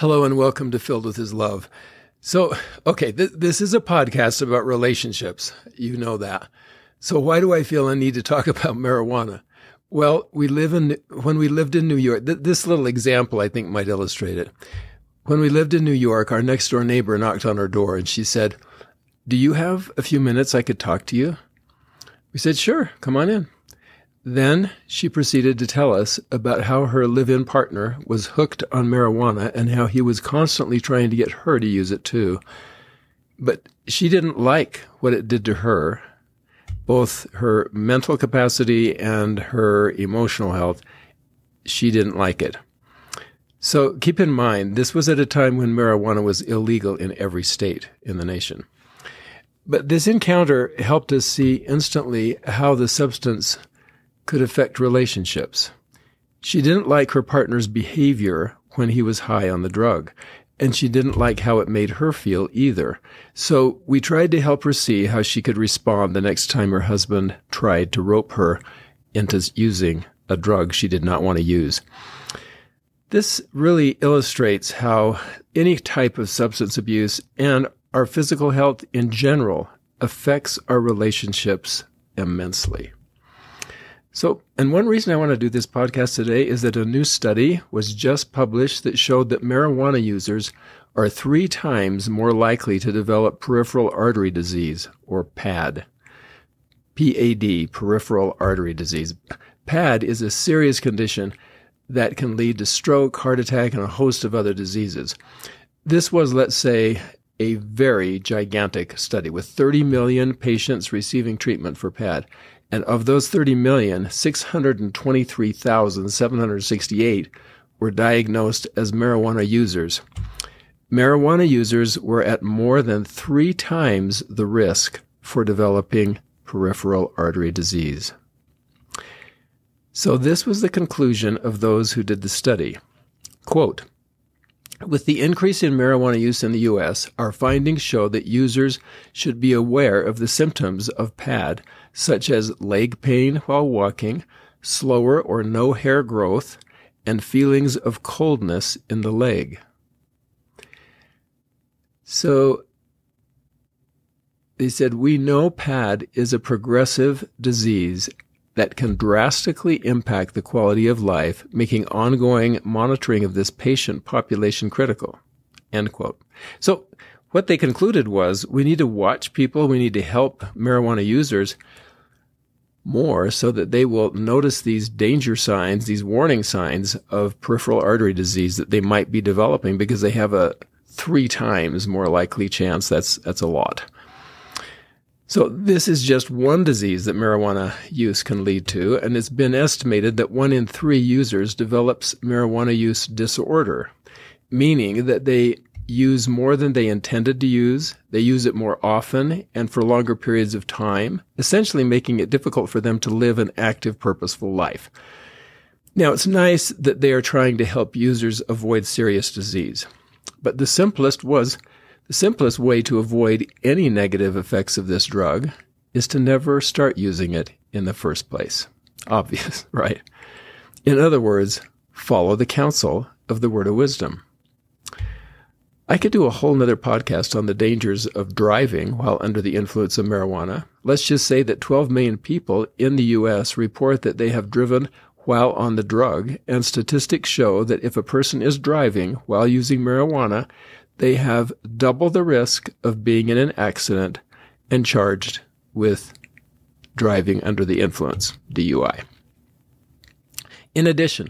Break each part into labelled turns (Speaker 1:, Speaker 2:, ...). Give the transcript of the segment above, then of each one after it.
Speaker 1: Hello and welcome to Filled with His Love. So, okay, th- this is a podcast about relationships. You know that. So why do I feel I need to talk about marijuana? Well, we live in, when we lived in New York, th- this little example I think might illustrate it. When we lived in New York, our next door neighbor knocked on our door and she said, do you have a few minutes I could talk to you? We said, sure, come on in. Then she proceeded to tell us about how her live in partner was hooked on marijuana and how he was constantly trying to get her to use it too. But she didn't like what it did to her, both her mental capacity and her emotional health. She didn't like it. So keep in mind, this was at a time when marijuana was illegal in every state in the nation. But this encounter helped us see instantly how the substance could affect relationships. She didn't like her partner's behavior when he was high on the drug, and she didn't like how it made her feel either. So we tried to help her see how she could respond the next time her husband tried to rope her into using a drug she did not want to use. This really illustrates how any type of substance abuse and our physical health in general affects our relationships immensely. So, and one reason I want to do this podcast today is that a new study was just published that showed that marijuana users are three times more likely to develop peripheral artery disease, or PAD. PAD, peripheral artery disease. PAD is a serious condition that can lead to stroke, heart attack, and a host of other diseases. This was, let's say, a very gigantic study with 30 million patients receiving treatment for PAD. And of those 30 million, 623,768 were diagnosed as marijuana users. Marijuana users were at more than three times the risk for developing peripheral artery disease. So this was the conclusion of those who did the study. Quote, with the increase in marijuana use in the U.S., our findings show that users should be aware of the symptoms of PAD, such as leg pain while walking, slower or no hair growth, and feelings of coldness in the leg. So they said, We know PAD is a progressive disease that can drastically impact the quality of life, making ongoing monitoring of this patient population critical. End quote. So what they concluded was we need to watch people, we need to help marijuana users more so that they will notice these danger signs, these warning signs of peripheral artery disease that they might be developing because they have a three times more likely chance. That's, that's a lot. So this is just one disease that marijuana use can lead to, and it's been estimated that one in three users develops marijuana use disorder, meaning that they use more than they intended to use, they use it more often and for longer periods of time, essentially making it difficult for them to live an active, purposeful life. Now, it's nice that they are trying to help users avoid serious disease, but the simplest was the simplest way to avoid any negative effects of this drug is to never start using it in the first place. Obvious, right? In other words, follow the counsel of the word of wisdom. I could do a whole nother podcast on the dangers of driving while under the influence of marijuana. Let's just say that 12 million people in the U.S. report that they have driven while on the drug, and statistics show that if a person is driving while using marijuana, they have double the risk of being in an accident and charged with driving under the influence, DUI. In addition,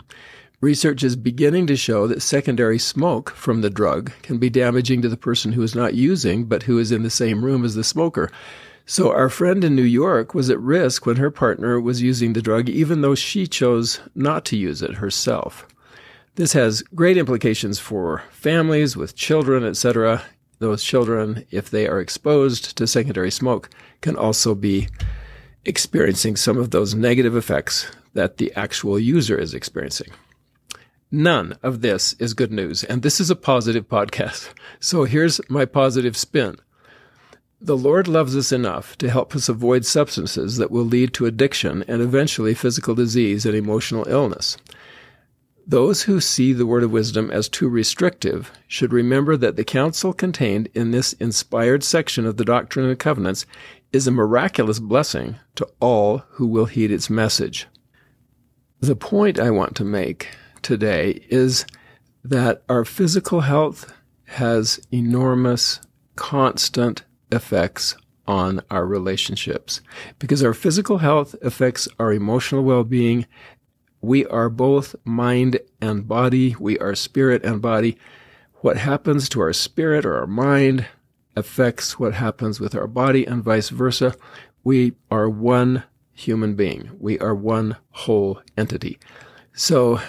Speaker 1: research is beginning to show that secondary smoke from the drug can be damaging to the person who is not using but who is in the same room as the smoker. So our friend in New York was at risk when her partner was using the drug even though she chose not to use it herself. This has great implications for families with children, etc. Those children, if they are exposed to secondary smoke, can also be experiencing some of those negative effects that the actual user is experiencing. None of this is good news, and this is a positive podcast. So here's my positive spin. The Lord loves us enough to help us avoid substances that will lead to addiction and eventually physical disease and emotional illness Those who see the word of wisdom as too restrictive should remember that the counsel contained in this inspired section of the Doctrine and Covenants is a miraculous blessing to all who will heed its message. The point I want to make today is that our physical health has enormous, constant effects on our relationships because our physical health affects our emotional well-being we are both mind and body. We are spirit and body. What happens to our spirit or our mind affects what happens with our body and vice versa. We are one human being. We are one whole entity. So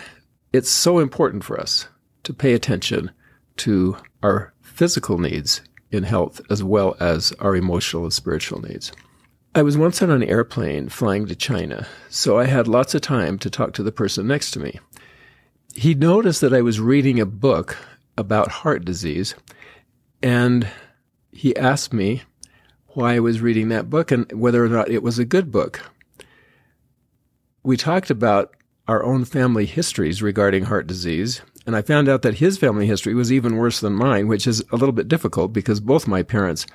Speaker 1: it's so important for us to pay attention to our physical needs in health as well as our emotional and spiritual needs. I was once on an airplane flying to China, so I had lots of time to talk to the person next to me. He noticed that I was reading a book about heart disease, and he asked me why I was reading that book and whether or not it was a good book. We talked about our own family histories regarding heart disease, and I found out that his family history was even worse than mine, which is a little bit difficult because both my parents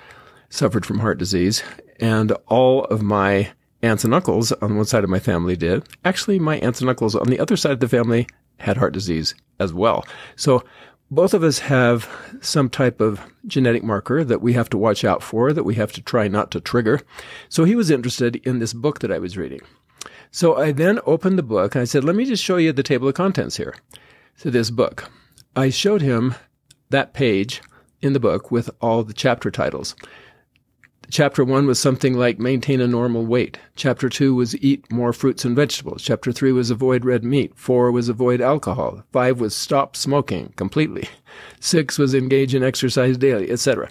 Speaker 1: suffered from heart disease, and all of my aunts and uncles on one side of my family did. Actually, my aunts and uncles on the other side of the family had heart disease as well. So both of us have some type of genetic marker that we have to watch out for, that we have to try not to trigger. So he was interested in this book that I was reading. So I then opened the book and I said, let me just show you the table of contents here to this book. I showed him that page in the book with all the chapter titles. Chapter 1 was something like maintain a normal weight. Chapter 2 was eat more fruits and vegetables. Chapter 3 was avoid red meat. 4 was avoid alcohol. 5 was stop smoking completely. 6 was engage in exercise daily, etc.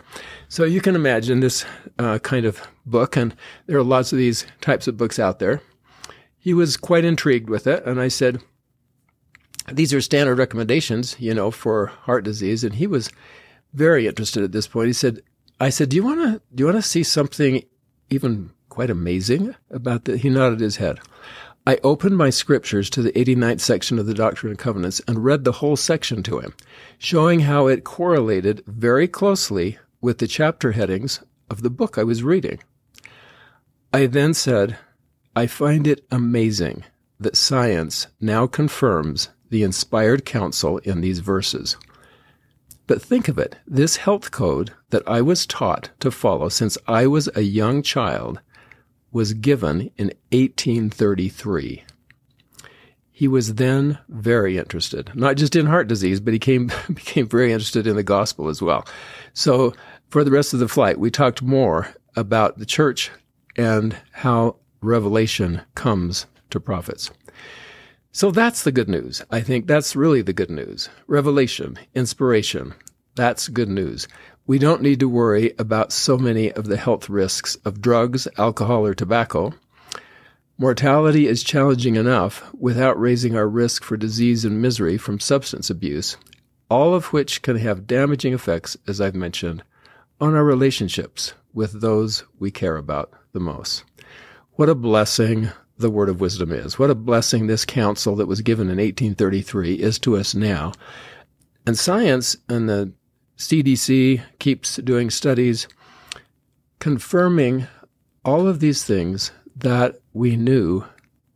Speaker 1: So you can imagine this uh, kind of book, and there are lots of these types of books out there. He was quite intrigued with it, and I said, These are standard recommendations, you know, for heart disease. And he was very interested at this point. He said, I said, "Do you want to do you want to see something even quite amazing about that?" He nodded his head. I opened my scriptures to the 89th section of the Doctrine and Covenants and read the whole section to him, showing how it correlated very closely with the chapter headings of the book I was reading. I then said, I find it amazing that science now confirms the inspired counsel in these verses. But think of it this health code that I was taught to follow since I was a young child was given in 1833. He was then very interested, not just in heart disease, but he came, became very interested in the gospel as well. So for the rest of the flight, we talked more about the church and how revelation comes to prophets. So that's the good news. I think that's really the good news. Revelation, inspiration. That's good news. We don't need to worry about so many of the health risks of drugs, alcohol, or tobacco. Mortality is challenging enough without raising our risk for disease and misery from substance abuse, all of which can have damaging effects, as I've mentioned, on our relationships with those we care about the most. What a blessing the word of wisdom is. What a blessing this counsel that was given in 1833 is to us now. And science and the CDC keeps doing studies confirming all of these things that we knew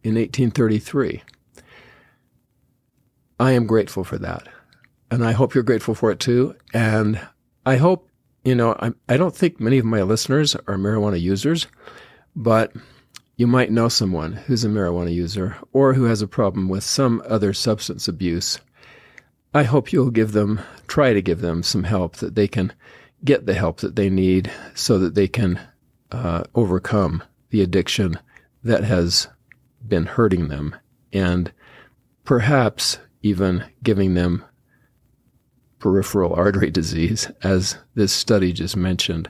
Speaker 1: in 1833. I am grateful for that. And I hope you're grateful for it too. And I hope, you know, I, I don't think many of my listeners are marijuana users, but you might know someone who's a marijuana user or who has a problem with some other substance abuse. I hope you'll give them, try to give them some help that they can get the help that they need so that they can uh, overcome the addiction that has been hurting them and perhaps even giving them peripheral artery disease, as this study just mentioned.